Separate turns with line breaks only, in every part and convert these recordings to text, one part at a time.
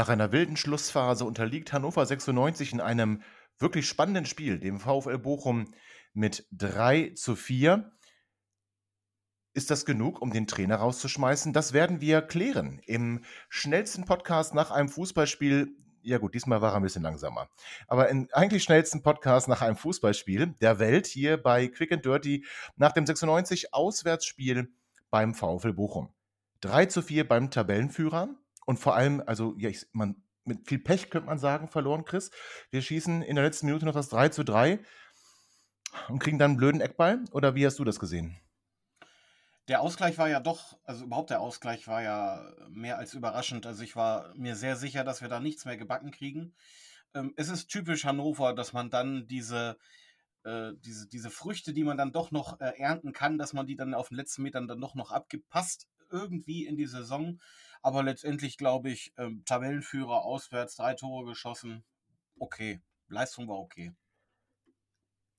Nach einer wilden Schlussphase unterliegt Hannover 96 in einem wirklich spannenden Spiel, dem VfL Bochum mit 3 zu 4. Ist das genug, um den Trainer rauszuschmeißen? Das werden wir klären im schnellsten Podcast nach einem Fußballspiel. Ja gut, diesmal war er ein bisschen langsamer. Aber im eigentlich schnellsten Podcast nach einem Fußballspiel der Welt hier bei Quick and Dirty nach dem 96 Auswärtsspiel beim VfL Bochum. 3 zu 4 beim Tabellenführer und vor allem, also ja, ich, man, mit viel Pech könnte man sagen, verloren, Chris. Wir schießen in der letzten Minute noch das 3 zu 3 und kriegen dann einen blöden Eckball. Oder wie hast du das gesehen?
Der Ausgleich war ja doch, also überhaupt der Ausgleich war ja mehr als überraschend. Also ich war mir sehr sicher, dass wir da nichts mehr gebacken kriegen. Ähm, es ist typisch Hannover, dass man dann diese, äh, diese, diese Früchte, die man dann doch noch äh, ernten kann, dass man die dann auf den letzten Metern dann doch noch abgibt, passt irgendwie in die Saison. Aber letztendlich glaube ich, ähm, Tabellenführer auswärts, drei Tore geschossen. Okay. Leistung war okay.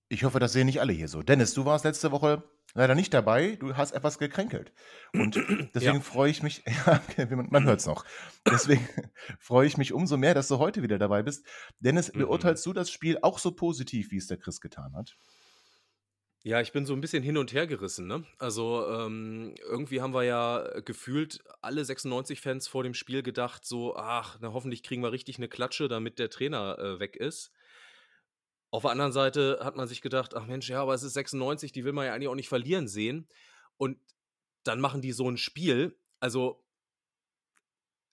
Ich hoffe, das sehen nicht alle hier so. Dennis, du warst letzte Woche leider nicht dabei. Du hast etwas gekränkelt. Und deswegen ja. freue ich mich, ja, man, man hört es noch. Deswegen freue ich mich umso mehr, dass du heute wieder dabei bist. Dennis, mhm. beurteilst du das Spiel auch so positiv, wie es der Chris getan hat?
Ja, ich bin so ein bisschen hin und her gerissen, ne? Also, ähm, irgendwie haben wir ja gefühlt alle 96 Fans vor dem Spiel gedacht, so, ach, na, hoffentlich kriegen wir richtig eine Klatsche, damit der Trainer äh, weg ist. Auf der anderen Seite hat man sich gedacht, ach Mensch, ja, aber es ist 96, die will man ja eigentlich auch nicht verlieren sehen. Und dann machen die so ein Spiel. Also,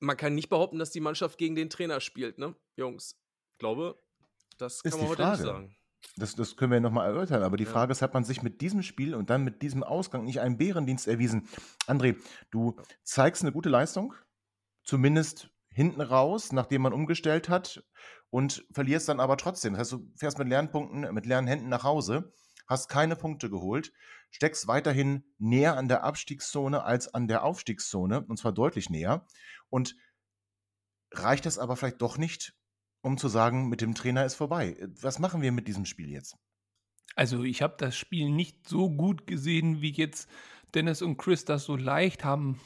man kann nicht behaupten, dass die Mannschaft gegen den Trainer spielt, ne, Jungs? Ich glaube, das kann
ist
man heute
Frage.
nicht sagen.
Das, das können wir ja nochmal erörtern, aber die ja. Frage ist, hat man sich mit diesem Spiel und dann mit diesem Ausgang nicht einen Bärendienst erwiesen? André, du zeigst eine gute Leistung, zumindest hinten raus, nachdem man umgestellt hat und verlierst dann aber trotzdem. Das heißt, du fährst mit Lernpunkten, mit leeren Händen nach Hause, hast keine Punkte geholt, steckst weiterhin näher an der Abstiegszone als an der Aufstiegszone, und zwar deutlich näher. Und reicht das aber vielleicht doch nicht, um zu sagen, mit dem Trainer ist vorbei. Was machen wir mit diesem Spiel jetzt?
Also ich habe das Spiel nicht so gut gesehen, wie jetzt Dennis und Chris das so leicht haben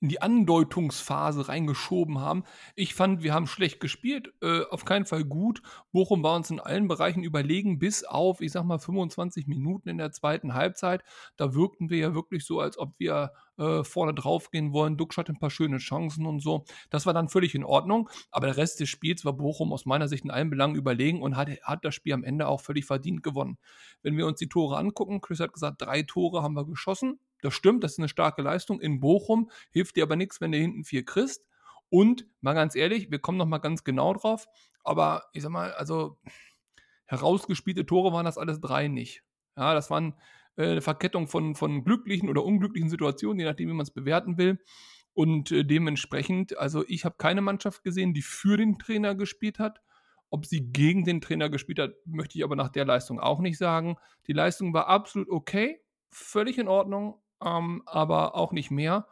in die Andeutungsphase reingeschoben haben. Ich fand, wir haben schlecht gespielt, äh, auf keinen Fall gut. Bochum war uns in allen Bereichen überlegen, bis auf, ich sag mal, 25 Minuten in der zweiten Halbzeit. Da wirkten wir ja wirklich so, als ob wir äh, vorne drauf gehen wollen. Duxch hatte ein paar schöne Chancen und so. Das war dann völlig in Ordnung. Aber der Rest des Spiels war Bochum aus meiner Sicht in allen Belangen überlegen und hat, hat das Spiel am Ende auch völlig verdient gewonnen. Wenn wir uns die Tore angucken, Chris hat gesagt, drei Tore haben wir geschossen. Das stimmt, das ist eine starke Leistung in Bochum, hilft dir aber nichts, wenn du hinten vier kriegst. Und mal ganz ehrlich, wir kommen noch mal ganz genau drauf, aber ich sag mal, also herausgespielte Tore waren das alles drei nicht. Ja, das waren äh, eine Verkettung von, von glücklichen oder unglücklichen Situationen, je nachdem, wie man es bewerten will. Und äh, dementsprechend, also ich habe keine Mannschaft gesehen, die für den Trainer gespielt hat. Ob sie gegen den Trainer gespielt hat, möchte ich aber nach der Leistung auch nicht sagen. Die Leistung war absolut okay, völlig in Ordnung, ähm, aber auch nicht mehr.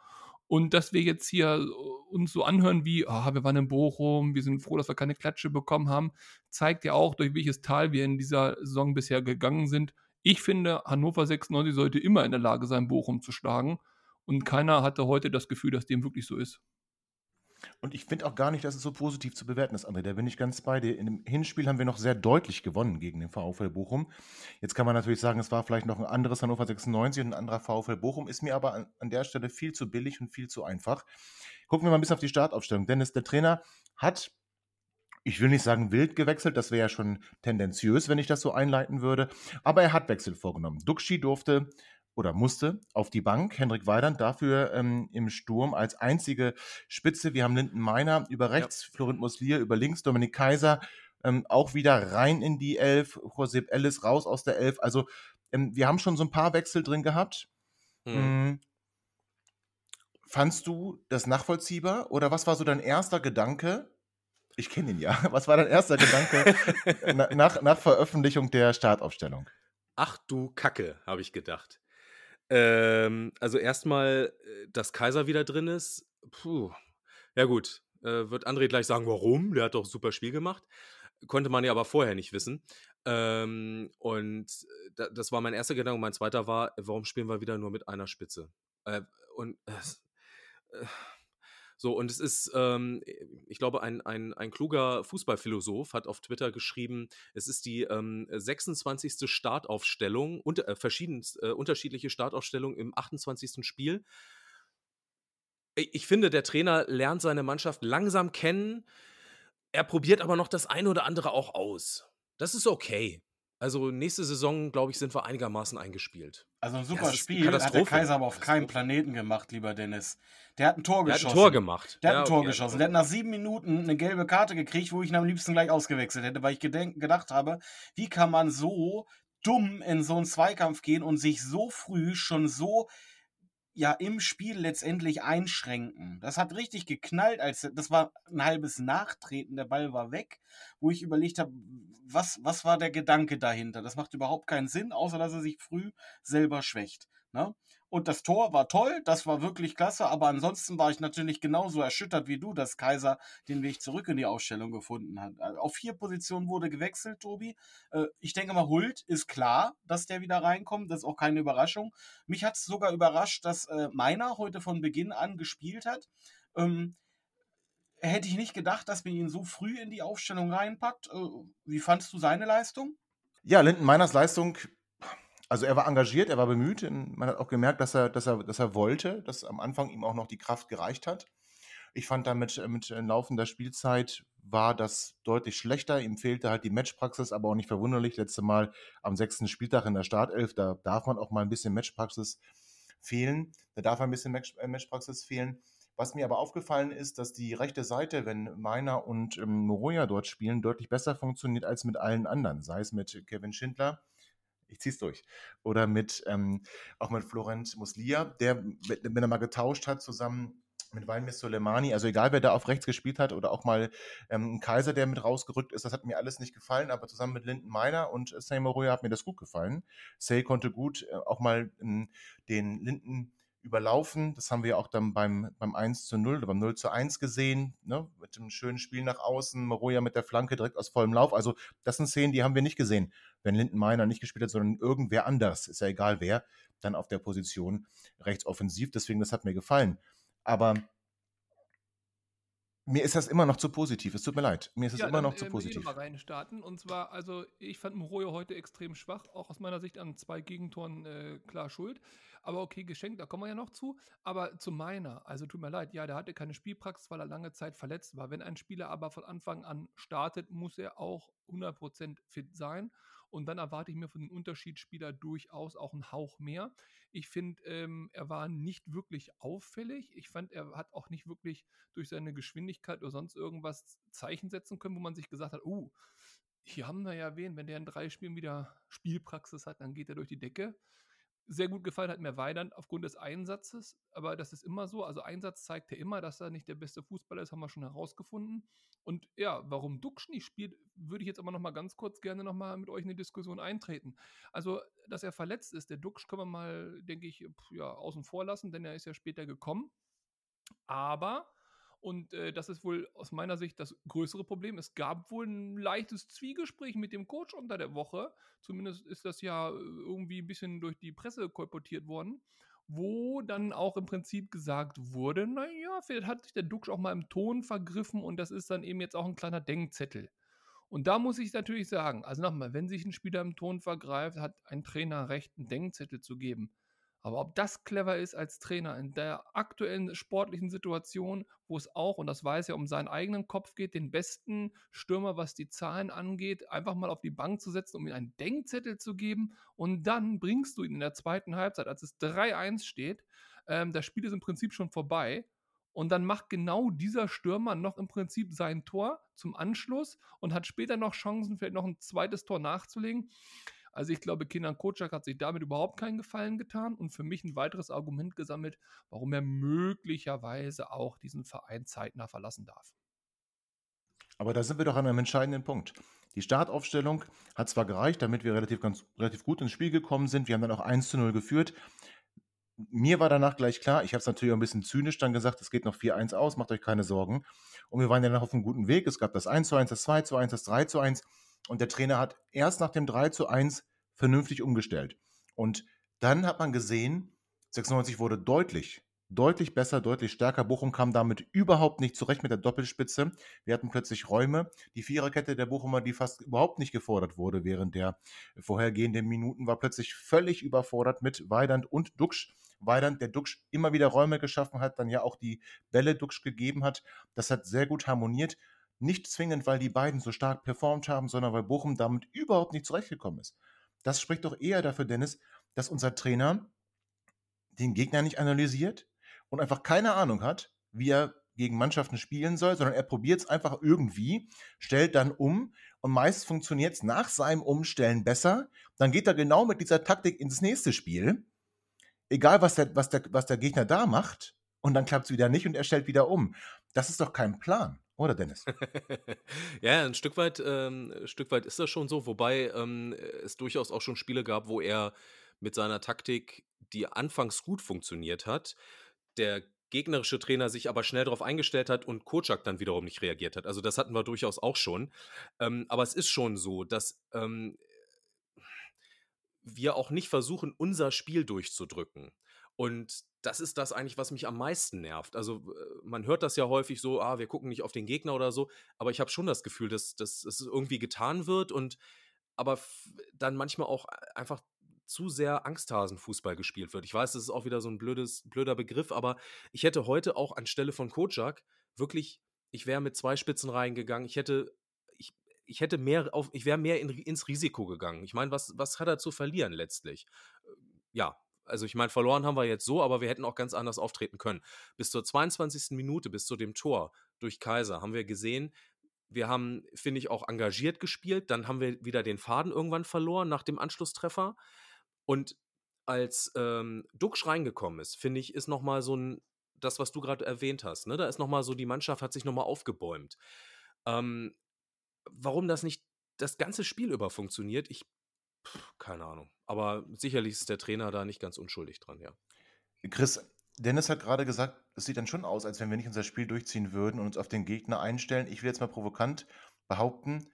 Und dass wir jetzt hier uns so anhören wie, oh, wir waren in Bochum, wir sind froh, dass wir keine Klatsche bekommen haben, zeigt ja auch, durch welches Tal wir in dieser Saison bisher gegangen sind. Ich finde, Hannover 96 sollte immer in der Lage sein, Bochum zu schlagen. Und keiner hatte heute das Gefühl, dass dem wirklich so ist.
Und ich finde auch gar nicht, dass es so positiv zu bewerten ist, André. Da bin ich ganz bei dir. Dem Hinspiel haben wir noch sehr deutlich gewonnen gegen den VfL Bochum. Jetzt kann man natürlich sagen, es war vielleicht noch ein anderes Hannover 96 und ein anderer VfL Bochum. Ist mir aber an, an der Stelle viel zu billig und viel zu einfach. Gucken wir mal ein bisschen auf die Startaufstellung. Dennis, der Trainer hat ich will nicht sagen wild gewechselt, das wäre ja schon tendenziös, wenn ich das so einleiten würde. Aber er hat Wechsel vorgenommen. Duxi durfte oder musste auf die Bank. Henrik Weidand dafür ähm, im Sturm als einzige Spitze. Wir haben Linden Meiner über rechts, ja. Florent Muslier über links, Dominik Kaiser ähm, auch wieder rein in die Elf, Josep Ellis raus aus der Elf. Also ähm, wir haben schon so ein paar Wechsel drin gehabt. Hm. Fandst du das nachvollziehbar oder was war so dein erster Gedanke? Ich kenne ihn ja. Was war dein erster Gedanke nach, nach Veröffentlichung der Startaufstellung?
Ach du Kacke, habe ich gedacht. Ähm, also erstmal, äh, dass Kaiser wieder drin ist. Puh. Ja gut, äh, wird André gleich sagen, warum? Der hat doch ein super Spiel gemacht. Konnte man ja aber vorher nicht wissen. Ähm, und äh, das war mein erster Gedanke. Mein zweiter war, warum spielen wir wieder nur mit einer Spitze? Äh, und äh, so, und es ist, ähm, ich glaube, ein, ein, ein kluger Fußballphilosoph hat auf Twitter geschrieben, es ist die ähm, 26. Startaufstellung, unter, äh, verschieden, äh, unterschiedliche Startaufstellung im 28. Spiel. Ich finde, der Trainer lernt seine Mannschaft langsam kennen. Er probiert aber noch das eine oder andere auch aus. Das ist okay. Also nächste Saison, glaube ich, sind wir einigermaßen eingespielt.
Also ein super Spiel hat der Kaiser aber auf keinem Planeten gemacht, lieber Dennis. Der hat ein Tor geschossen. Der
hat ein Tor gemacht.
Der hat ein Tor okay. geschossen. Der hat nach sieben Minuten eine gelbe Karte gekriegt, wo ich ihn am liebsten gleich ausgewechselt hätte, weil ich gedacht habe, wie kann man so dumm in so einen Zweikampf gehen und sich so früh schon so ja im Spiel letztendlich einschränken. Das hat richtig geknallt, als das war ein halbes Nachtreten, der Ball war weg, wo ich überlegt habe, was, was war der Gedanke dahinter? Das macht überhaupt keinen Sinn, außer dass er sich früh selber schwächt. Ne? Und das Tor war toll, das war wirklich klasse, aber ansonsten war ich natürlich genauso erschüttert wie du, dass Kaiser den Weg zurück in die Ausstellung gefunden hat. Also auf vier Positionen wurde gewechselt, Tobi. Äh, ich denke mal, Hult ist klar, dass der wieder reinkommt, das ist auch keine Überraschung. Mich hat es sogar überrascht, dass äh, Meiner heute von Beginn an gespielt hat. Ähm, hätte ich nicht gedacht, dass man ihn so früh in die Aufstellung reinpackt. Äh, wie fandst du seine Leistung?
Ja, Linden Meiners Leistung also er war engagiert, er war bemüht. Man hat auch gemerkt, dass er, dass er, dass er wollte, dass am Anfang ihm auch noch die Kraft gereicht hat. Ich fand damit mit laufender Spielzeit war das deutlich schlechter. Ihm fehlte halt die Matchpraxis, aber auch nicht verwunderlich. Letzte Mal am sechsten Spieltag in der Startelf, da darf man auch mal ein bisschen Matchpraxis fehlen. Da darf ein bisschen äh, Matchpraxis fehlen. Was mir aber aufgefallen ist, dass die rechte Seite, wenn Meiner und ähm, Moroja dort spielen, deutlich besser funktioniert als mit allen anderen. Sei es mit Kevin Schindler, ich zieh's durch. Oder mit, ähm, auch mit Florent Muslia, der, wenn er mal getauscht hat, zusammen mit Walmir Soleimani, also egal wer da auf rechts gespielt hat oder auch mal ähm, Kaiser, der mit rausgerückt ist, das hat mir alles nicht gefallen, aber zusammen mit Linden Meiner und Say Moroya hat mir das gut gefallen. Say konnte gut äh, auch mal ähm, den Linden überlaufen. Das haben wir auch dann beim, beim 1 zu 0 oder beim 0 zu 1 gesehen, ne? mit dem schönen Spiel nach außen, Moroja mit der Flanke direkt aus vollem Lauf. Also das sind Szenen, die haben wir nicht gesehen, wenn Linden Meiner nicht gespielt hat, sondern irgendwer anders, ist ja egal wer, dann auf der Position rechts offensiv. Deswegen, das hat mir gefallen. Aber mir ist das immer noch zu positiv. Es tut mir leid. Mir ist es ja, immer dann, noch zu äh, positiv. Ich
mal reinstarten. Und zwar, also ich fand Morojo heute extrem schwach, auch aus meiner Sicht an zwei Gegentoren äh, klar schuld. Aber okay, geschenkt, da kommen wir ja noch zu. Aber zu meiner, also tut mir leid, ja, der hatte keine Spielpraxis, weil er lange Zeit verletzt war. Wenn ein Spieler aber von Anfang an startet, muss er auch 100% fit sein. Und dann erwarte ich mir von dem Unterschiedsspieler durchaus auch einen Hauch mehr. Ich finde, ähm, er war nicht wirklich auffällig. Ich fand, er hat auch nicht wirklich durch seine Geschwindigkeit oder sonst irgendwas Zeichen setzen können, wo man sich gesagt hat, uh, hier haben wir ja wen, wenn der in drei Spielen wieder Spielpraxis hat, dann geht er durch die Decke sehr gut gefallen hat mir Weidand aufgrund des Einsatzes, aber das ist immer so. Also Einsatz zeigt ja immer, dass er nicht der beste Fußballer ist, haben wir schon herausgefunden. Und ja, warum Duxch nicht spielt, würde ich jetzt aber noch mal ganz kurz gerne noch mal mit euch in die Diskussion eintreten. Also, dass er verletzt ist, der Duxch können wir mal, denke ich, ja, außen vor lassen, denn er ist ja später gekommen. Aber und äh, das ist wohl aus meiner Sicht das größere Problem. Es gab wohl ein leichtes Zwiegespräch mit dem Coach unter der Woche. Zumindest ist das ja äh, irgendwie ein bisschen durch die Presse kolportiert worden. Wo dann auch im Prinzip gesagt wurde, naja, vielleicht hat sich der Duxch auch mal im Ton vergriffen und das ist dann eben jetzt auch ein kleiner Denkzettel. Und da muss ich natürlich sagen, also nochmal, wenn sich ein Spieler im Ton vergreift, hat ein Trainer recht, einen Denkzettel zu geben. Aber ob das clever ist als Trainer in der aktuellen sportlichen Situation, wo es auch, und das weiß er, um seinen eigenen Kopf geht, den besten Stürmer, was die Zahlen angeht, einfach mal auf die Bank zu setzen, um ihm einen Denkzettel zu geben. Und dann bringst du ihn in der zweiten Halbzeit, als es 3-1 steht, ähm, das Spiel ist im Prinzip schon vorbei. Und dann macht genau dieser Stürmer noch im Prinzip sein Tor zum Anschluss und hat später noch Chancen, vielleicht noch ein zweites Tor nachzulegen. Also ich glaube, Kinan Kocak hat sich damit überhaupt keinen Gefallen getan und für mich ein weiteres Argument gesammelt, warum er möglicherweise auch diesen Verein zeitnah verlassen darf.
Aber da sind wir doch an einem entscheidenden Punkt. Die Startaufstellung hat zwar gereicht, damit wir relativ, ganz, relativ gut ins Spiel gekommen sind. Wir haben dann auch 1 zu 0 geführt. Mir war danach gleich klar, ich habe es natürlich auch ein bisschen zynisch dann gesagt, es geht noch 4-1 aus, macht euch keine Sorgen. Und wir waren ja auf einem guten Weg. Es gab das 1 zu 1, das 2 zu 1, das 3 zu 1. Und der Trainer hat erst nach dem 3 zu 1 vernünftig umgestellt. Und dann hat man gesehen, 96 wurde deutlich, deutlich besser, deutlich stärker. Bochum kam damit überhaupt nicht zurecht mit der Doppelspitze. Wir hatten plötzlich Räume. Die Viererkette der Bochumer, die fast überhaupt nicht gefordert wurde während der vorhergehenden Minuten, war plötzlich völlig überfordert mit Weidand und Duxch. Weidand, der Duxch immer wieder Räume geschaffen hat, dann ja auch die Bälle Duxch gegeben hat. Das hat sehr gut harmoniert. Nicht zwingend, weil die beiden so stark performt haben, sondern weil Bochum damit überhaupt nicht zurechtgekommen ist. Das spricht doch eher dafür, Dennis, dass unser Trainer den Gegner nicht analysiert und einfach keine Ahnung hat, wie er gegen Mannschaften spielen soll, sondern er probiert es einfach irgendwie, stellt dann um und meist funktioniert es nach seinem Umstellen besser. Dann geht er genau mit dieser Taktik ins nächste Spiel, egal was der, was der, was der Gegner da macht, und dann klappt es wieder nicht und er stellt wieder um. Das ist doch kein Plan. Oder Dennis?
ja, ein Stück weit, ähm, ein Stück weit ist das schon so, wobei ähm, es durchaus auch schon Spiele gab, wo er mit seiner Taktik, die anfangs gut funktioniert hat, der gegnerische Trainer sich aber schnell darauf eingestellt hat und Kocak dann wiederum nicht reagiert hat. Also das hatten wir durchaus auch schon. Ähm, aber es ist schon so, dass ähm, wir auch nicht versuchen, unser Spiel durchzudrücken. Und das ist das eigentlich, was mich am meisten nervt. Also äh, man hört das ja häufig so, ah, wir gucken nicht auf den Gegner oder so, aber ich habe schon das Gefühl, dass, dass, es irgendwie getan wird und aber dann manchmal auch einfach zu sehr Angsthasenfußball gespielt wird. Ich weiß, das ist auch wieder so ein blödes, blöder Begriff, aber ich hätte heute auch anstelle von Kojak wirklich, ich wäre mit zwei Spitzen reingegangen, ich hätte, ich, ich hätte mehr auf, ich wäre mehr in, ins Risiko gegangen. Ich meine, was, was hat er zu verlieren letztlich? Äh, ja, also ich meine, verloren haben wir jetzt so, aber wir hätten auch ganz anders auftreten können. Bis zur 22. Minute, bis zu dem Tor durch Kaiser, haben wir gesehen, wir haben, finde ich, auch engagiert gespielt. Dann haben wir wieder den Faden irgendwann verloren nach dem Anschlusstreffer. Und als ähm, Duxch reingekommen ist, finde ich, ist nochmal so ein, das, was du gerade erwähnt hast, ne? da ist nochmal so, die Mannschaft hat sich nochmal aufgebäumt. Ähm, warum das nicht das ganze Spiel über funktioniert, ich keine Ahnung. Aber sicherlich ist der Trainer da nicht ganz unschuldig dran, ja.
Chris, Dennis hat gerade gesagt, es sieht dann schon aus, als wenn wir nicht unser Spiel durchziehen würden und uns auf den Gegner einstellen. Ich will jetzt mal provokant behaupten,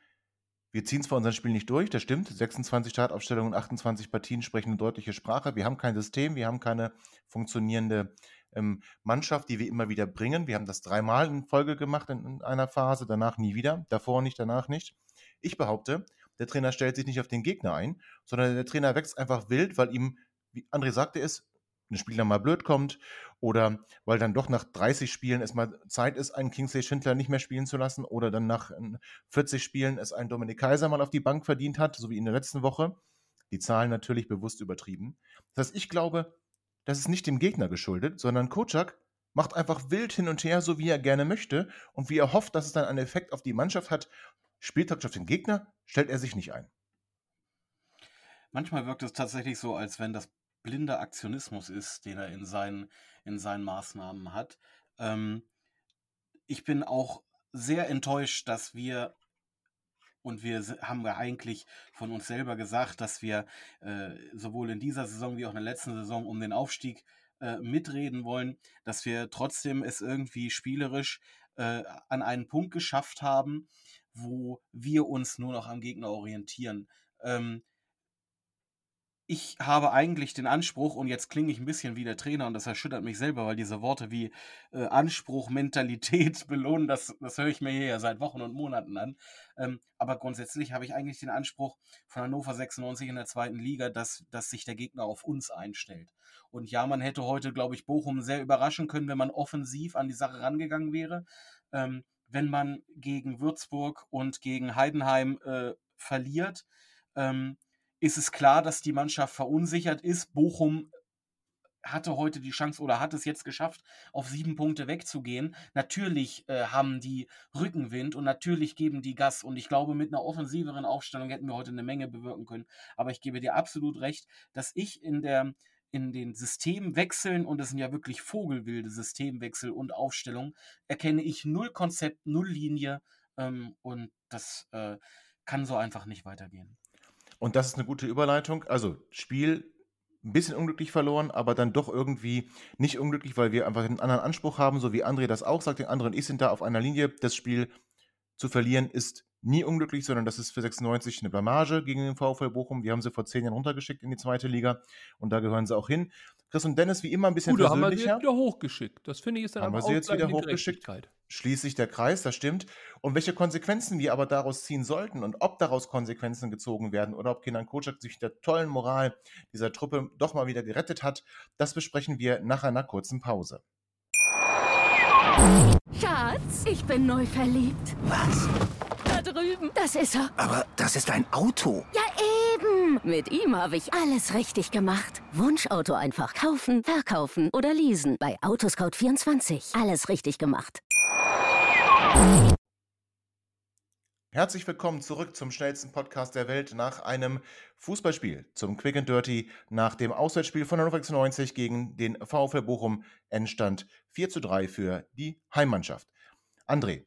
wir ziehen zwar unser Spiel nicht durch, das stimmt. 26 Startaufstellungen, 28 Partien sprechen eine deutliche Sprache. Wir haben kein System, wir haben keine funktionierende ähm, Mannschaft, die wir immer wieder bringen. Wir haben das dreimal in Folge gemacht in, in einer Phase, danach nie wieder, davor nicht, danach nicht. Ich behaupte, der Trainer stellt sich nicht auf den Gegner ein, sondern der Trainer wächst einfach wild, weil ihm, wie André sagte es, ein Spieler mal blöd kommt oder weil dann doch nach 30 Spielen es mal Zeit ist, einen Kingsley Schindler nicht mehr spielen zu lassen oder dann nach 40 Spielen es ein Dominik Kaiser mal auf die Bank verdient hat, so wie in der letzten Woche. Die Zahlen natürlich bewusst übertrieben. Das heißt, ich glaube, das ist nicht dem Gegner geschuldet, sondern Kocak macht einfach wild hin und her, so wie er gerne möchte und wie er hofft, dass es dann einen Effekt auf die Mannschaft hat Spieltaktisch auf den Gegner stellt er sich nicht ein.
Manchmal wirkt es tatsächlich so, als wenn das blinder Aktionismus ist, den er in seinen, in seinen Maßnahmen hat. Ähm, ich bin auch sehr enttäuscht, dass wir und wir haben ja eigentlich von uns selber gesagt, dass wir äh, sowohl in dieser Saison wie auch in der letzten Saison um den Aufstieg äh, mitreden wollen, dass wir trotzdem es irgendwie spielerisch äh, an einen Punkt geschafft haben, wo wir uns nur noch am Gegner orientieren. Ähm, ich habe eigentlich den Anspruch, und jetzt klinge ich ein bisschen wie der Trainer und das erschüttert mich selber, weil diese Worte wie äh, Anspruch, Mentalität, Belohnen, das, das höre ich mir hier ja seit Wochen und Monaten an. Ähm, aber grundsätzlich habe ich eigentlich den Anspruch von Hannover 96 in der zweiten Liga, dass, dass sich der Gegner auf uns einstellt. Und ja, man hätte heute, glaube ich, Bochum sehr überraschen können, wenn man offensiv an die Sache rangegangen wäre. Ähm, wenn man gegen Würzburg und gegen Heidenheim äh, verliert, ähm, ist es klar, dass die Mannschaft verunsichert ist. Bochum hatte heute die Chance oder hat es jetzt geschafft, auf sieben Punkte wegzugehen. Natürlich äh, haben die Rückenwind und natürlich geben die Gas. Und ich glaube, mit einer offensiveren Aufstellung hätten wir heute eine Menge bewirken können. Aber ich gebe dir absolut recht, dass ich in der in den Systemwechseln, und es sind ja wirklich vogelwilde Systemwechsel und Aufstellungen, erkenne ich null Konzept, null Linie ähm, und das äh, kann so einfach nicht weitergehen.
Und das ist eine gute Überleitung. Also Spiel ein bisschen unglücklich verloren, aber dann doch irgendwie nicht unglücklich, weil wir einfach einen anderen Anspruch haben, so wie André das auch sagt. Den anderen ich sind da auf einer Linie. Das Spiel zu verlieren ist nie unglücklich, sondern das ist für 96 eine Blamage gegen den VfL Bochum. Wir haben sie vor zehn Jahren runtergeschickt in die zweite Liga und da gehören sie auch hin. Chris und Dennis, wie immer ein bisschen
Gut, da haben wir sie
persönlicher.
jetzt wieder hochgeschickt. Das finde ich ist dann
Haben
aber
wir sie jetzt wieder hochgeschickt? Schließlich der Kreis, das stimmt. Und welche Konsequenzen wir aber daraus ziehen sollten und ob daraus Konsequenzen gezogen werden oder ob Kenan Kocak sich der tollen Moral dieser Truppe doch mal wieder gerettet hat, das besprechen wir nach einer kurzen Pause.
Schatz, ich bin neu verliebt.
Was?
Drüben. Das ist er.
Aber das ist ein Auto.
Ja, eben. Mit ihm habe ich alles richtig gemacht. Wunschauto einfach kaufen, verkaufen oder leasen. Bei Autoscout24. Alles richtig gemacht.
Herzlich willkommen zurück zum schnellsten Podcast der Welt nach einem Fußballspiel zum Quick and Dirty nach dem Auswärtsspiel von Hannover 96 gegen den VfL Bochum Endstand 4 zu 3 für die Heimmannschaft. André,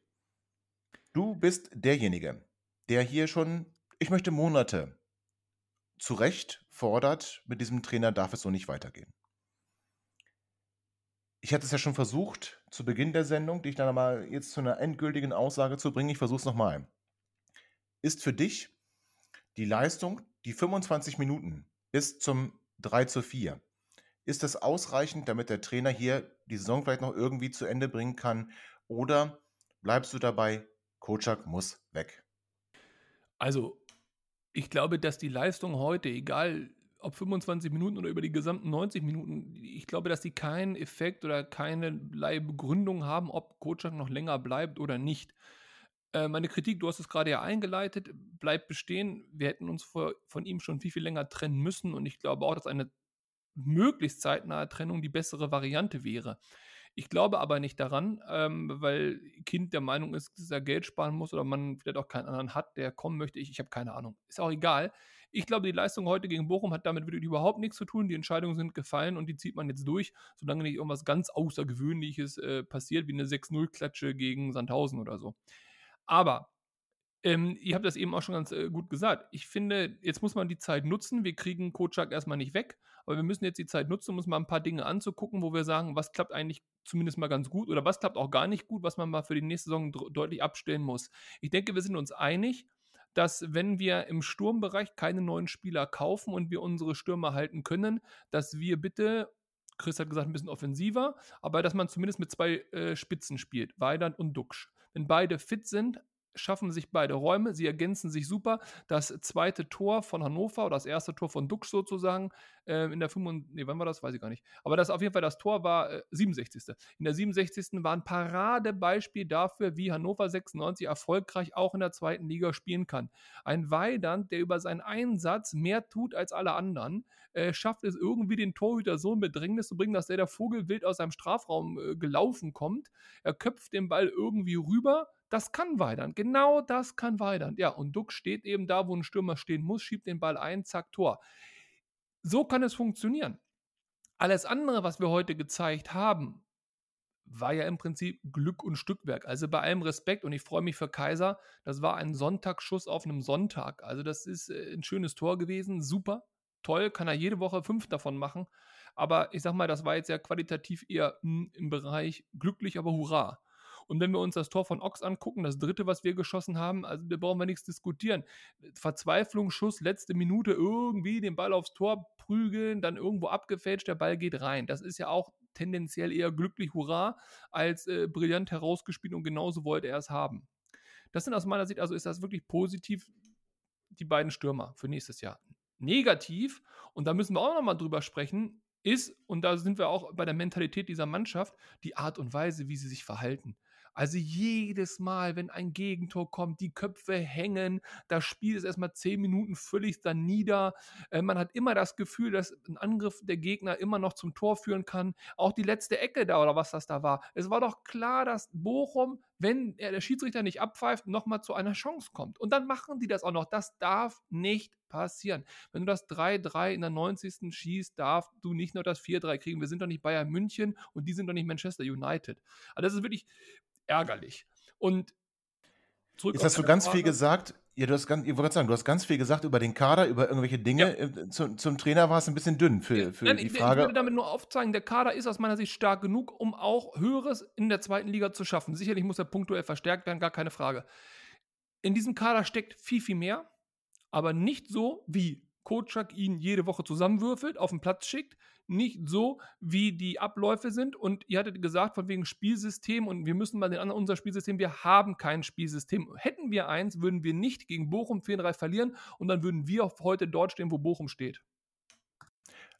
du bist derjenige, der hier schon, ich möchte Monate zu Recht fordert, mit diesem Trainer darf es so nicht weitergehen. Ich hatte es ja schon versucht, zu Beginn der Sendung, dich dann mal jetzt zu einer endgültigen Aussage zu bringen. Ich versuche es nochmal. Ist für dich die Leistung, die 25 Minuten bis zum 3 zu 4, ist das ausreichend, damit der Trainer hier die Saison vielleicht noch irgendwie zu Ende bringen kann? Oder bleibst du dabei, Kocak muss weg?
Also, ich glaube, dass die Leistung heute, egal ob 25 Minuten oder über die gesamten 90 Minuten, ich glaube, dass die keinen Effekt oder keinerlei Begründung haben, ob Kocak noch länger bleibt oder nicht. Äh, meine Kritik, du hast es gerade ja eingeleitet, bleibt bestehen. Wir hätten uns vor, von ihm schon viel, viel länger trennen müssen und ich glaube auch, dass eine möglichst zeitnahe Trennung die bessere Variante wäre. Ich glaube aber nicht daran, ähm, weil Kind der Meinung ist, dass er Geld sparen muss oder man vielleicht auch keinen anderen hat, der kommen möchte. Ich, ich habe keine Ahnung. Ist auch egal. Ich glaube, die Leistung heute gegen Bochum hat damit wirklich überhaupt nichts zu tun. Die Entscheidungen sind gefallen und die zieht man jetzt durch, solange nicht irgendwas ganz Außergewöhnliches äh, passiert, wie eine 6-0-Klatsche gegen Sandhausen oder so. Aber ähm, ihr habt das eben auch schon ganz äh, gut gesagt. Ich finde, jetzt muss man die Zeit nutzen. Wir kriegen Kocak erstmal nicht weg, aber wir müssen jetzt die Zeit nutzen, um uns mal ein paar Dinge anzugucken, wo wir sagen, was klappt eigentlich zumindest mal ganz gut oder was klappt auch gar nicht gut, was man mal für die nächste Saison deutlich abstellen muss. Ich denke, wir sind uns einig, dass wenn wir im Sturmbereich keine neuen Spieler kaufen und wir unsere Stürmer halten können, dass wir bitte Chris hat gesagt, ein bisschen offensiver, aber dass man zumindest mit zwei äh, Spitzen spielt, Weidand und Duxch. Wenn beide fit sind, schaffen sich beide Räume, sie ergänzen sich super. Das zweite Tor von Hannover oder das erste Tor von Dux sozusagen äh, in der 65. Nee, wann war das? Weiß ich gar nicht. Aber das auf jeden Fall das Tor war äh, 67. In der 67. war ein Paradebeispiel dafür, wie Hannover 96 erfolgreich auch in der zweiten Liga spielen kann. Ein Weidand, der über seinen Einsatz mehr tut als alle anderen, äh, schafft es irgendwie den Torhüter so in Bedrängnis zu bringen, dass der der Vogel wild aus seinem Strafraum äh, gelaufen kommt. Er köpft den Ball irgendwie rüber das kann Weidand. Genau das kann Weidand. Ja, und Duck steht eben da, wo ein Stürmer stehen muss, schiebt den Ball ein, zack, Tor. So kann es funktionieren. Alles andere, was wir heute gezeigt haben, war ja im Prinzip Glück und Stückwerk. Also bei allem Respekt und ich freue mich für Kaiser, das war ein Sonntagsschuss auf einem Sonntag. Also das ist äh, ein schönes Tor gewesen, super, toll, kann er jede Woche fünf davon machen. Aber ich sag mal, das war jetzt ja qualitativ eher hm, im Bereich glücklich, aber hurra. Und wenn wir uns das Tor von Ochs angucken, das dritte, was wir geschossen haben, also da brauchen wir nichts diskutieren. Verzweiflung, Schuss, letzte Minute, irgendwie den Ball aufs Tor prügeln, dann irgendwo abgefälscht, der Ball geht rein. Das ist ja auch tendenziell eher glücklich, hurra, als äh, brillant herausgespielt und genauso wollte er es haben. Das sind aus meiner Sicht, also ist das wirklich positiv, die beiden Stürmer für nächstes Jahr. Negativ, und da müssen wir auch nochmal drüber sprechen, ist, und da sind wir auch bei der Mentalität dieser Mannschaft, die Art und Weise, wie sie sich verhalten. Also jedes Mal, wenn ein Gegentor kommt, die Köpfe hängen, das Spiel ist erstmal zehn Minuten völlig dann nieder. Äh, man hat immer das Gefühl, dass ein Angriff der Gegner immer noch zum Tor führen kann. Auch die letzte Ecke da oder was das da war. Es war doch klar, dass Bochum, wenn der Schiedsrichter nicht abpfeift, nochmal zu einer Chance kommt. Und dann machen die das auch noch. Das darf nicht passieren. Wenn du das 3-3 in der 90. schießt, darf du nicht nur das 4-3 kriegen. Wir sind doch nicht Bayern München und die sind doch nicht Manchester United. Also das ist wirklich ärgerlich. Und
zurück Jetzt hast du ganz Frage. viel gesagt. Ja, du hast ganz, ich wollte sagen, du hast ganz viel gesagt über den Kader, über irgendwelche Dinge. Ja. Äh, zum, zum, Trainer war es ein bisschen dünn für, für Nein, die Frage.
Ich würde damit nur aufzeigen, der Kader ist aus meiner Sicht stark genug, um auch Höheres in der zweiten Liga zu schaffen. Sicherlich muss er punktuell verstärkt werden, gar keine Frage. In diesem Kader steckt viel, viel mehr, aber nicht so, wie Kotschak ihn jede Woche zusammenwürfelt, auf den Platz schickt, nicht so, wie die Abläufe sind. Und ihr hattet gesagt, von wegen Spielsystem und wir müssen mal den anderen, unser Spielsystem, wir haben kein Spielsystem. Hätten wir eins, würden wir nicht gegen Bochum 4-3 verlieren und dann würden wir heute dort stehen, wo Bochum steht.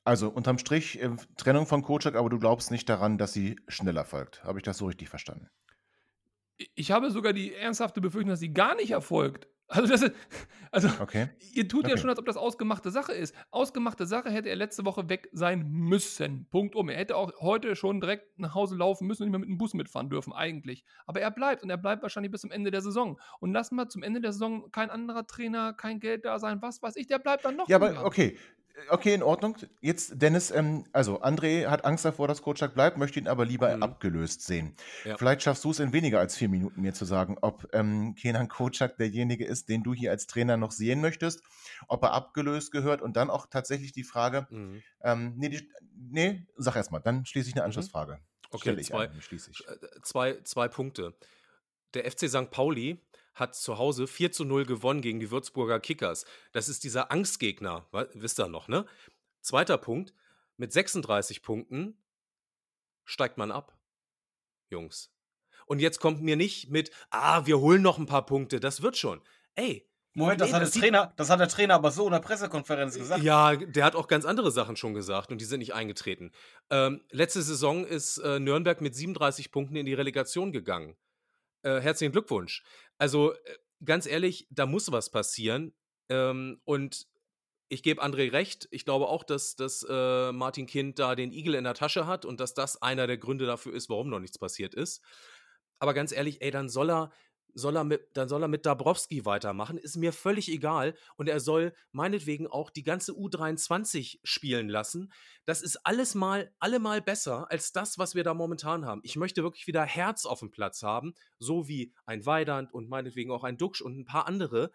Also unterm Strich äh, Trennung von Kocak, aber du glaubst nicht daran, dass sie schneller folgt. Habe ich das so richtig verstanden?
Ich habe sogar die ernsthafte Befürchtung, dass sie gar nicht erfolgt. Also, das ist, also okay. ihr tut okay. ja schon, als ob das ausgemachte Sache ist. Ausgemachte Sache hätte er letzte Woche weg sein müssen. Punkt um. Er hätte auch heute schon direkt nach Hause laufen müssen und nicht mehr mit dem Bus mitfahren dürfen, eigentlich. Aber er bleibt und er bleibt wahrscheinlich bis zum Ende der Saison. Und lassen wir zum Ende der Saison kein anderer Trainer, kein Geld da sein, was weiß ich, der bleibt dann noch.
Ja, aber okay, okay, in Ordnung. Jetzt, Dennis, ähm, also André hat Angst davor, dass Kotschak bleibt, möchte ihn aber lieber mhm. abgelöst sehen. Ja. Vielleicht schaffst du es in weniger als vier Minuten mir zu sagen, ob ähm, Kenan Kotschak derjenige ist, den du hier als Trainer noch sehen möchtest, ob er abgelöst gehört und dann auch tatsächlich die Frage, mhm. ähm, nee, die, nee, sag erst mal, dann schließe ich eine mhm. Anschlussfrage.
Okay, zwei, ein, äh, zwei, zwei Punkte. Der FC St. Pauli hat zu Hause 4 zu 0 gewonnen gegen die Würzburger Kickers. Das ist dieser Angstgegner, wisst ihr noch, ne? Zweiter Punkt, mit 36 Punkten steigt man ab, Jungs. Und jetzt kommt mir nicht mit, ah, wir holen noch ein paar Punkte, das wird schon. Ey,
Moment, das, nee, hat das, der Trainer, das hat der Trainer aber so in der Pressekonferenz gesagt.
Ja, der hat auch ganz andere Sachen schon gesagt und die sind nicht eingetreten. Ähm, letzte Saison ist äh, Nürnberg mit 37 Punkten in die Relegation gegangen. Äh, herzlichen Glückwunsch. Also äh, ganz ehrlich, da muss was passieren. Ähm, und ich gebe André recht. Ich glaube auch, dass, dass äh, Martin Kind da den Igel in der Tasche hat und dass das einer der Gründe dafür ist, warum noch nichts passiert ist. Aber ganz ehrlich, ey, dann soll er soll er mit, dann soll er mit Dabrowski weitermachen, ist mir völlig egal. Und er soll meinetwegen auch die ganze U23 spielen lassen. Das ist alles mal, allemal besser als das, was wir da momentan haben. Ich möchte wirklich wieder Herz auf dem Platz haben, so wie ein Weidand und meinetwegen auch ein Duxch und ein paar andere.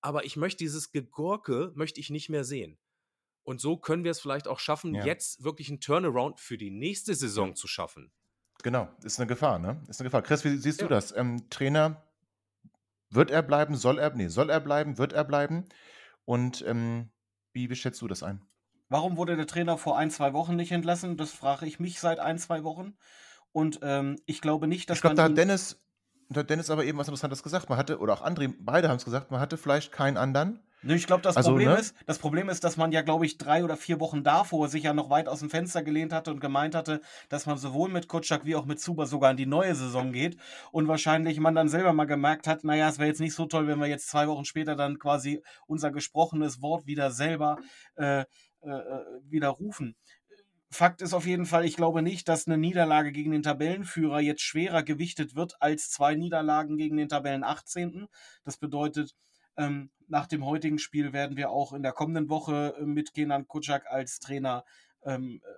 Aber ich möchte dieses Gegurke, möchte ich nicht mehr sehen. Und so können wir es vielleicht auch schaffen, ja. jetzt wirklich einen Turnaround für die nächste Saison zu schaffen.
Genau, ist eine Gefahr, ne? Ist eine Gefahr. Chris, wie siehst ja. du das? Ähm, Trainer wird er bleiben? Soll er? Nee, soll er bleiben? Wird er bleiben? Und ähm, wie, wie schätzt du das ein?
Warum wurde der Trainer vor ein, zwei Wochen nicht entlassen? Das frage ich mich seit ein, zwei Wochen. Und ähm, ich glaube nicht, dass
ich glaube, da hat Dennis, da hat Dennis aber eben was Interessantes gesagt. Man hatte, oder auch André, beide haben es gesagt, man hatte vielleicht keinen anderen.
Ich glaube, das, also, Problem ne? ist, das Problem ist, dass man ja, glaube ich, drei oder vier Wochen davor sich ja noch weit aus dem Fenster gelehnt hatte und gemeint hatte, dass man sowohl mit Kutschak wie auch mit Zuba sogar in die neue Saison geht. Und wahrscheinlich man dann selber mal gemerkt hat, naja, es wäre jetzt nicht so toll, wenn wir jetzt zwei Wochen später dann quasi unser gesprochenes Wort wieder selber äh, äh, äh widerrufen. Fakt ist auf jeden Fall, ich glaube nicht, dass eine Niederlage gegen den Tabellenführer jetzt schwerer gewichtet wird als zwei Niederlagen gegen den Tabellen 18. Das bedeutet, ähm, nach dem heutigen Spiel werden wir auch in der kommenden Woche äh, mit Kenan Kutschak als Trainer ähm, äh,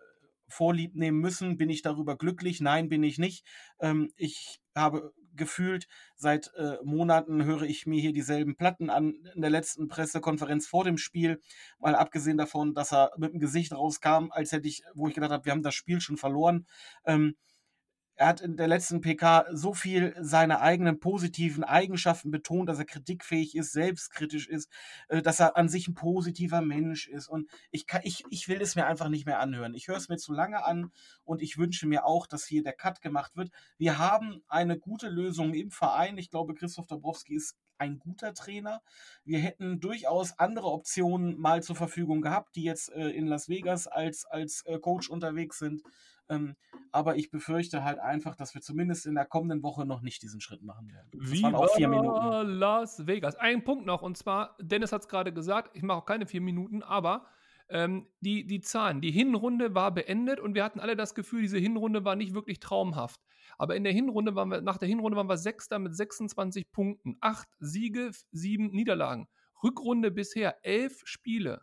vorlieb nehmen müssen. Bin ich darüber glücklich? Nein, bin ich nicht. Ähm, ich habe gefühlt, seit äh, Monaten höre ich mir hier dieselben Platten an. In der letzten Pressekonferenz vor dem Spiel, mal abgesehen davon, dass er mit dem Gesicht rauskam, als hätte ich, wo ich gedacht habe, wir haben das Spiel schon verloren. Ähm, er hat in der letzten PK so viel seine eigenen positiven Eigenschaften betont, dass er kritikfähig ist, selbstkritisch ist, äh, dass er an sich ein positiver Mensch ist. Und ich, kann, ich, ich will es mir einfach nicht mehr anhören. Ich höre es mir zu lange an und ich wünsche mir auch, dass hier der Cut gemacht wird. Wir haben eine gute Lösung im Verein. Ich glaube, Christoph Dabrowski ist ein guter Trainer. Wir hätten durchaus andere Optionen mal zur Verfügung gehabt, die jetzt äh, in Las Vegas als, als äh, Coach unterwegs sind. Ähm, aber ich befürchte halt einfach, dass wir zumindest in der kommenden Woche noch nicht diesen Schritt machen werden. Das
Wie
waren auch vier Minuten.
Las Vegas. Ein Punkt noch, und zwar, Dennis hat es gerade gesagt, ich mache auch keine vier Minuten, aber ähm, die, die Zahlen, die Hinrunde war beendet und wir hatten alle das Gefühl, diese Hinrunde war nicht wirklich traumhaft. Aber in der Hinrunde waren wir, nach der Hinrunde waren wir Sechster mit 26 Punkten. Acht Siege, sieben Niederlagen. Rückrunde bisher elf Spiele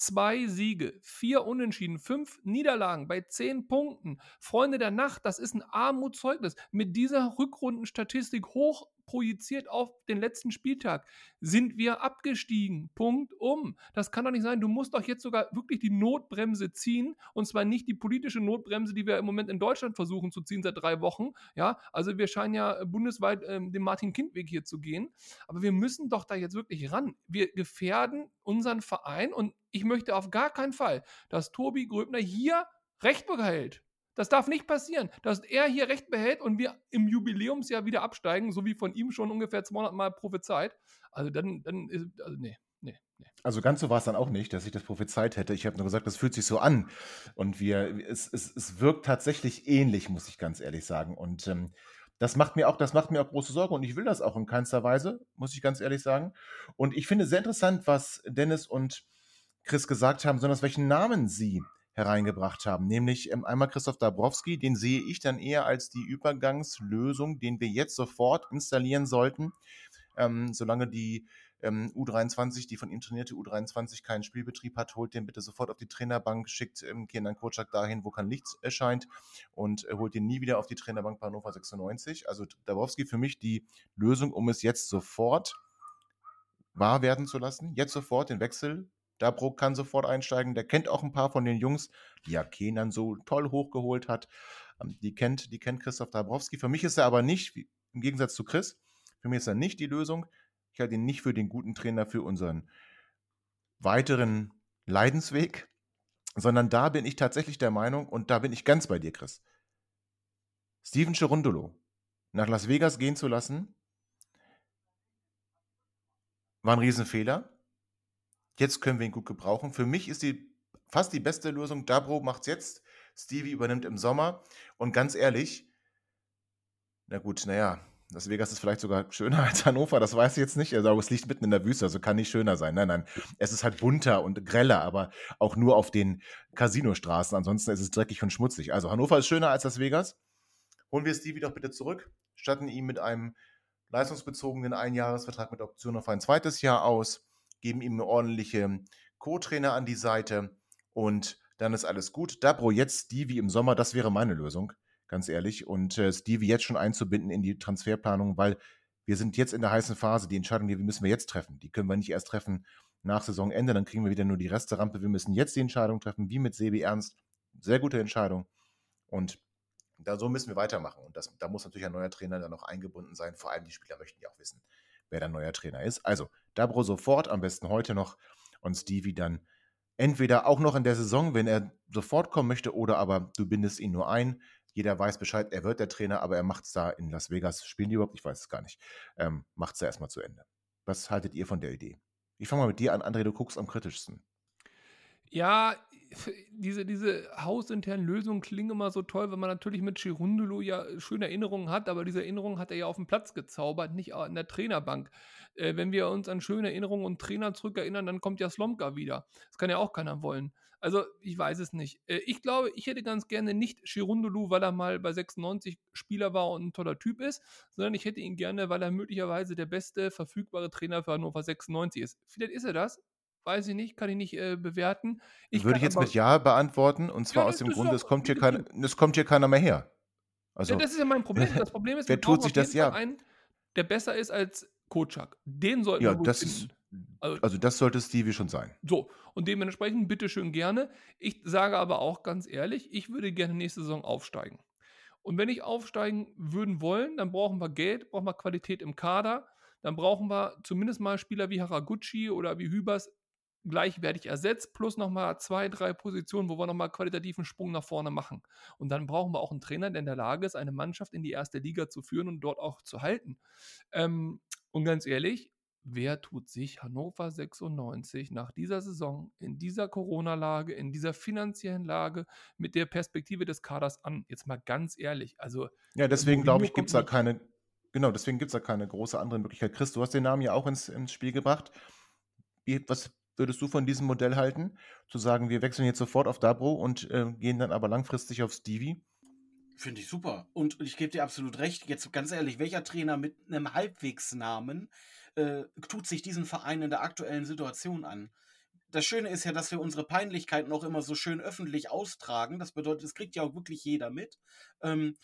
zwei Siege, vier Unentschieden, fünf Niederlagen bei zehn Punkten. Freunde der Nacht, das ist ein Armutszeugnis. Mit dieser Rückrundenstatistik hoch projiziert auf den letzten Spieltag sind wir abgestiegen. Punkt um. Das kann doch nicht sein. Du musst doch jetzt sogar wirklich die Notbremse ziehen und zwar nicht die politische Notbremse, die wir im Moment in Deutschland versuchen zu ziehen seit drei Wochen. Ja, also wir scheinen ja bundesweit ähm, den Martin-Kind-Weg hier zu gehen. Aber wir müssen doch da jetzt wirklich ran. Wir gefährden unseren Verein und ich möchte auf gar keinen Fall, dass Tobi Gröbner hier Recht behält. Das darf nicht passieren, dass er hier Recht behält und wir im Jubiläumsjahr wieder absteigen, so wie von ihm schon ungefähr 200 Mal prophezeit. Also dann, dann ist, also nee, nee.
Also ganz so war es dann auch nicht, dass ich das prophezeit hätte. Ich habe nur gesagt, das fühlt sich so an. Und wir, es, es, es wirkt tatsächlich ähnlich, muss ich ganz ehrlich sagen. Und ähm, das macht mir auch, das macht mir auch große Sorge und ich will das auch in keinster Weise, muss ich ganz ehrlich sagen. Und ich finde sehr interessant, was Dennis und Chris gesagt haben, sondern welchen Namen sie hereingebracht haben, nämlich ähm, einmal Christoph Dabrowski, den sehe ich dann eher als die Übergangslösung, den wir jetzt sofort installieren sollten, ähm, solange die ähm, U23, die von ihm trainierte U23 keinen Spielbetrieb hat, holt den bitte sofort auf die Trainerbank, schickt ähm, Kenan Kocak dahin, wo kein Licht erscheint und äh, holt ihn nie wieder auf die Trainerbank bei Hannover 96. Also Dabrowski für mich die Lösung, um es jetzt sofort wahr werden zu lassen, jetzt sofort den Wechsel Dabro kann sofort einsteigen. Der kennt auch ein paar von den Jungs, die ja Kenan so toll hochgeholt hat. Ähm, die kennt, die kennt Christoph Dabrowski. Für mich ist er aber nicht, im Gegensatz zu Chris, für mich ist er nicht die Lösung. Ich halte ihn nicht für den guten Trainer für unseren weiteren Leidensweg, sondern da bin ich tatsächlich der Meinung, und da bin ich ganz bei dir, Chris. Steven Cherundolo nach Las Vegas gehen zu lassen, war ein Riesenfehler. Jetzt können wir ihn gut gebrauchen. Für mich ist die fast die beste Lösung. Dabro macht es jetzt. Stevie übernimmt im Sommer. Und ganz ehrlich, na gut, naja, Las Vegas ist vielleicht sogar schöner als Hannover, das weiß ich jetzt nicht. Also, es liegt mitten in der Wüste, also kann nicht schöner sein. Nein, nein. Es ist halt bunter und greller, aber auch nur auf den Casinostraßen. Ansonsten ist es dreckig und schmutzig. Also, Hannover ist schöner als Las Vegas. Holen wir Stevie doch bitte zurück, statten ihn mit einem leistungsbezogenen Einjahresvertrag mit Option auf ein zweites Jahr aus geben ihm eine ordentliche Co-Trainer an die Seite und dann ist alles gut. Dabro jetzt Stevie im Sommer, das wäre meine Lösung, ganz ehrlich. Und äh, Stevie jetzt schon einzubinden in die Transferplanung, weil wir sind jetzt in der heißen Phase. Die Entscheidung, die müssen wir jetzt treffen. Die können wir nicht erst treffen nach Saisonende, dann kriegen wir wieder nur die Resterampe. Wir müssen jetzt die Entscheidung treffen, wie mit Sebi Ernst. Sehr gute Entscheidung. Und da, so müssen wir weitermachen. Und das, da muss natürlich ein neuer Trainer dann noch eingebunden sein. Vor allem die Spieler möchten ja auch wissen, wer der neue Trainer ist. Also Dabro sofort, am besten heute noch und Stevie dann entweder auch noch in der Saison, wenn er sofort kommen möchte, oder aber du bindest ihn nur ein. Jeder weiß Bescheid, er wird der Trainer, aber er macht es da in Las Vegas. Spielen die überhaupt? Ich weiß es gar nicht. Ähm, macht es da erstmal zu Ende. Was haltet ihr von der Idee? Ich fange mal mit dir an, André, du guckst am kritischsten.
Ja, diese, diese hausinternen Lösungen klingen immer so toll, wenn man natürlich mit Chirundolo ja schöne Erinnerungen hat, aber diese Erinnerungen hat er ja auf dem Platz gezaubert, nicht an der Trainerbank. Äh, wenn wir uns an schöne Erinnerungen und Trainer zurückerinnern, dann kommt ja Slomka wieder. Das kann ja auch keiner wollen. Also, ich weiß es nicht. Äh, ich glaube, ich hätte ganz gerne nicht Chirundolo, weil er mal bei 96 Spieler war und ein toller Typ ist, sondern ich hätte ihn gerne, weil er möglicherweise der beste verfügbare Trainer für Hannover 96 ist. Vielleicht ist er das, weiß ich nicht, kann ich nicht äh, bewerten.
Ich Würde ich jetzt mit Ja beantworten und zwar ja, aus dem Grund, es kommt, hier kein, es kommt hier keiner mehr her.
Also, ja, das ist ja mein Problem. Das Problem ist,
wer tut sich das ja?
einen, der besser ist als Kocak. Den sollten
ja, wir das ist, also, also, das sollte Stevie schon sein.
So, und dementsprechend bitteschön gerne. Ich sage aber auch ganz ehrlich, ich würde gerne nächste Saison aufsteigen. Und wenn ich aufsteigen würden wollen, dann brauchen wir Geld, brauchen wir Qualität im Kader, dann brauchen wir zumindest mal Spieler wie Haraguchi oder wie Hübers gleichwertig ersetzt, plus nochmal zwei, drei Positionen, wo wir nochmal qualitativen Sprung nach vorne machen. Und dann brauchen wir auch einen Trainer, der in der Lage ist, eine Mannschaft in die erste Liga zu führen und dort auch zu halten. Ähm, Und ganz ehrlich, wer tut sich Hannover 96 nach dieser Saison, in dieser Corona-Lage, in dieser finanziellen Lage, mit der Perspektive des Kaders an? Jetzt mal ganz ehrlich. Also,
Ja,
äh,
deswegen glaube ich, gibt es da keine, genau, deswegen gibt es da keine große andere Möglichkeit. Chris, du hast den Namen ja auch ins, ins Spiel gebracht. Wie, was würdest du von diesem Modell halten? Zu sagen, wir wechseln jetzt sofort auf Dabro und äh, gehen dann aber langfristig auf Stevie?
Finde ich super. Und ich gebe dir absolut recht. Jetzt ganz ehrlich, welcher Trainer mit einem Halbwegsnamen äh, tut sich diesen Verein in der aktuellen Situation an? Das Schöne ist ja, dass wir unsere Peinlichkeiten auch immer so schön öffentlich austragen. Das bedeutet, es kriegt ja auch wirklich jeder mit. Ähm,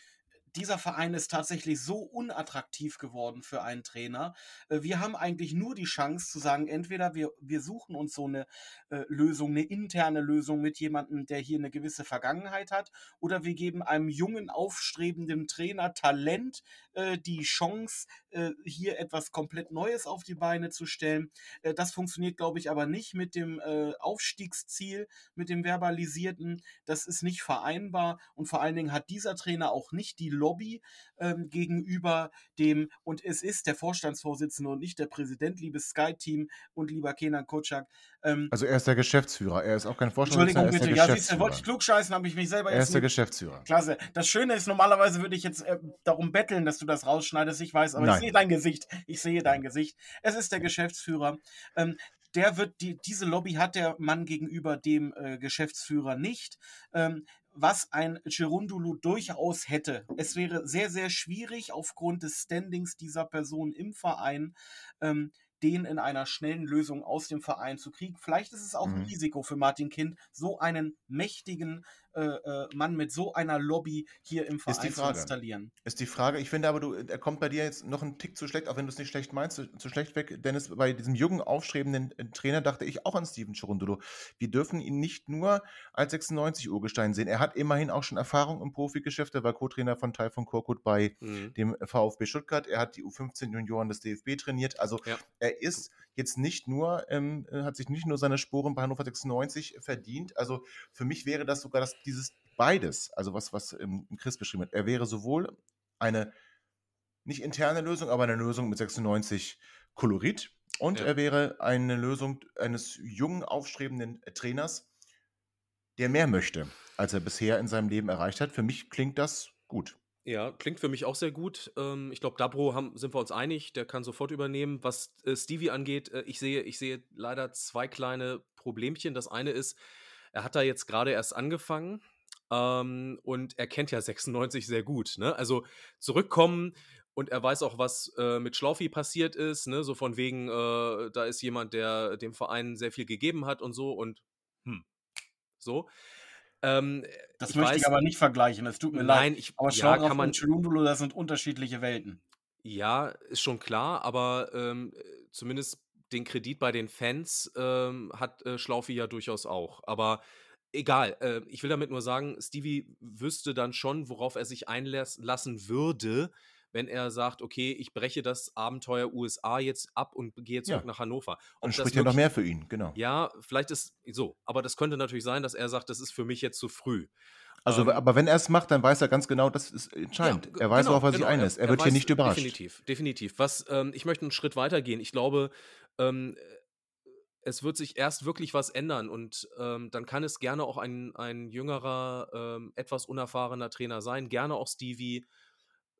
dieser Verein ist tatsächlich so unattraktiv geworden für einen Trainer. Äh, Wir haben eigentlich nur die Chance zu sagen, entweder wir, wir suchen uns so eine äh, Lösung, eine interne Lösung mit jemandem, der hier eine gewisse Vergangenheit hat, oder wir geben einem jungen, aufstrebenden Trainer Talent äh, die Chance, äh, hier etwas komplett Neues auf die Beine zu stellen. Äh, das funktioniert, glaube ich, aber nicht mit dem äh, Aufstiegsziel, mit dem verbalisierten. Das ist nicht vereinbar und vor allen Dingen hat dieser Trainer auch nicht die Lobby ähm, gegenüber dem, und es ist der Vorstandsvorsitzende und nicht der Präsident, liebes Sky-Team und lieber Kenan Kocak. Ähm,
Also er ist der Geschäftsführer. Er ist auch kein Vorstandsvorsitzender,
Entschuldigung bitte, ja, siehst du, wollte ich
Geschäftsführer.
klugscheißen, habe ich mich selber
Er ist der Geschäftsführer.
Klasse. Das Schöne ist, normalerweise würde ich jetzt äh, darum betteln, dass du das rausschneidest. Ich weiß, aber
Nein.
ich sehe dein Gesicht. Ich sehe dein Gesicht. Es ist der Geschäftsführer. Ähm, der wird die, diese Lobby hat der Mann gegenüber dem äh, Geschäftsführer nicht. Ähm, was ein Gerundulu durchaus hätte. Es wäre sehr, sehr schwierig aufgrund des Standings dieser Person im Verein, ähm, den in einer schnellen Lösung aus dem Verein zu kriegen. Vielleicht ist es auch ein
Mhm.
Risiko für Martin Kind, so einen mächtigen äh, äh, Mann mit so einer Lobby hier im
Ist
Verein zu installieren.
Ist die Frage, ich finde aber, du, er kommt bei dir jetzt noch einen Tick zu schlecht, auch wenn du es nicht schlecht meinst, zu, zu schlecht weg. Dennis, bei diesem jungen, aufstrebenden äh, Trainer dachte ich auch an Steven Cherundolo. Wir dürfen ihn nicht nur als 96-Urgestein sehen. Er hat immerhin auch schon Erfahrung im Profigeschäft. Er war Co-Trainer von Taifun Korkut bei
Mhm.
dem VfB Stuttgart. Er hat die U15-Junioren des DFB trainiert. Also
Ja.
er ist jetzt nicht nur, ähm, äh, hat sich nicht nur seine Spuren bei Hannover 96 verdient. Also für mich wäre das sogar das, dieses beides, also was, was Chris beschrieben hat. Er wäre sowohl eine nicht interne Lösung, aber eine Lösung mit 96 Kolorit und
Ja.
er wäre eine Lösung eines jungen, aufstrebenden Trainers, der mehr möchte, als er bisher in seinem Leben erreicht hat. Für mich klingt das gut.
Ja, klingt für mich auch sehr gut. Ähm, ich glaube, Dabro haben, sind wir uns einig, der kann sofort übernehmen. Was äh, Stevie angeht, äh, ich, sehe, ich sehe leider zwei kleine Problemchen. Das eine ist, er hat da jetzt gerade erst angefangen ähm, und er kennt ja 96 sehr gut. Ne? Also zurückkommen und er weiß auch, was äh, mit Schlaufi passiert ist. Ne? So von wegen, äh, da ist jemand, der dem Verein sehr viel gegeben hat und so und hm, so. Ähm,
Das
ich
möchte
weiß-
ich aber nicht vergleichen. Es tut mir leid.
Nein, ich,
Aber
ja, kann man,
und Chilundulo, das sind unterschiedliche Welten.
ja, ist schon klar, aber ähm, äh, zumindest den Kredit bei den Fans ähm, hat äh, Schlaufi ja durchaus auch. Aber egal, äh, ich will damit nur sagen, Stevie wüsste dann schon, worauf er sich einlassen würde, wenn er sagt, okay, ich breche das Abenteuer USA jetzt ab und gehe zurück
Ja.
nach Hannover. Ob
Und
das
spricht ja noch mehr für ihn, genau.
Ja, vielleicht ist so, aber das könnte natürlich sein, dass er sagt, das ist für mich jetzt zu früh.
Also,
Ähm,
aber wenn er es macht, dann weiß er ganz genau, das ist entscheidend.
Ja,
er weiß,
genau,
worauf er sich
genau.
einlässt. Er, wird hier
weiß-
nicht überrascht.
Definitiv, definitiv. Was, ähm, ich möchte einen Schritt weiter gehen. Ich glaube, ähm, es wird sich erst wirklich was ändern und ähm, dann kann es gerne auch ein, ein jüngerer, ähm, etwas unerfahrener Trainer sein, gerne auch Stevie,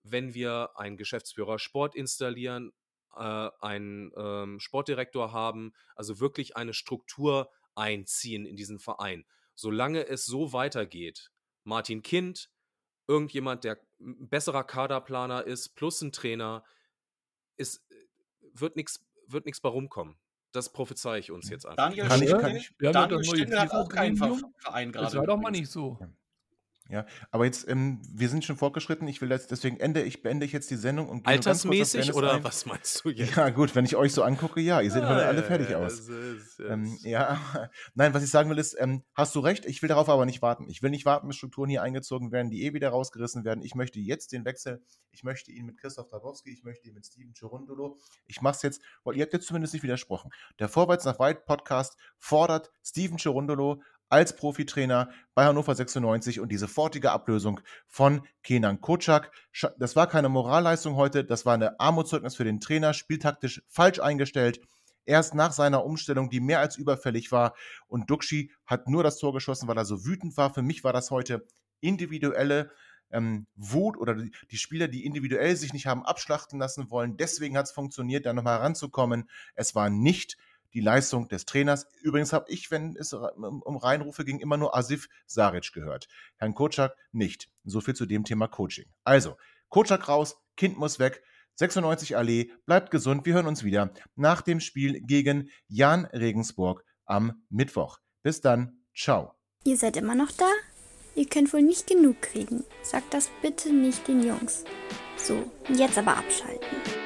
wenn wir einen Geschäftsführer Sport installieren, äh, einen ähm, Sportdirektor haben, also wirklich eine Struktur einziehen in diesen Verein. Solange es so weitergeht, Martin Kind, irgendjemand, der besserer Kaderplaner ist, plus ein Trainer, ist, wird nichts wird nix bei rumkommen. Das prophezei ich uns jetzt einfach.
Daniel
Kann ich-
Stindl,
kann ich-
Wir haben ja
Daniel
das neue
Stindl hat auch keinen. Verein
Das
gerade.
war doch mal nicht so.
Ja, aber jetzt, ähm, wir sind schon fortgeschritten. Ich will jetzt, deswegen ende ich, beende ich jetzt die Sendung und gehe
Altersmäßig oder
ein.
was meinst du jetzt?
Ja, gut, wenn ich euch so angucke, ja, ihr seht
Ah,
heute alle fertig
ja,
aus.
ist-
Ähm, ja, nein, was ich sagen will ist, ähm, hast du recht, ich will darauf aber nicht warten. Ich will nicht warten, bis Strukturen hier eingezogen werden, die eh wieder rausgerissen werden. Ich möchte jetzt den Wechsel, ich möchte ihn mit Christoph Dabowski, ich möchte ihn mit Steven Cherundolo. Ich mache es jetzt, weil ihr habt jetzt zumindest nicht widersprochen. Der Vorwärts nach Weit Podcast fordert Steven Cherundolo als Profitrainer bei Hannover 96 und die sofortige Ablösung von Kenan Kocak. Das war keine Moralleistung heute, das war eine Armutszeugnis für den Trainer, spieltaktisch falsch eingestellt. Erst nach seiner Umstellung, die mehr als überfällig war, und Duxi hat nur das Tor geschossen, weil er so wütend war. Für mich war das heute individuelle ähm, Wut oder die, Spieler, die individuell sich nicht haben abschlachten lassen wollen. Deswegen hat es funktioniert, da nochmal ranzukommen. Es war nicht die Leistung des Trainers. Übrigens habe ich, wenn es um Reinrufe ging, immer nur Asif Saric gehört. Herrn Kotschak nicht. So viel zu dem Thema Coaching. Also, Kotschak raus, Kind muss weg. 96 Allee, bleibt gesund. Wir hören uns wieder nach dem Spiel gegen Jan Regensburg am Mittwoch. Bis dann. Ciao.
Ihr seid immer noch da? Ihr könnt wohl nicht genug kriegen. Sagt das bitte nicht den Jungs. So, jetzt aber abschalten.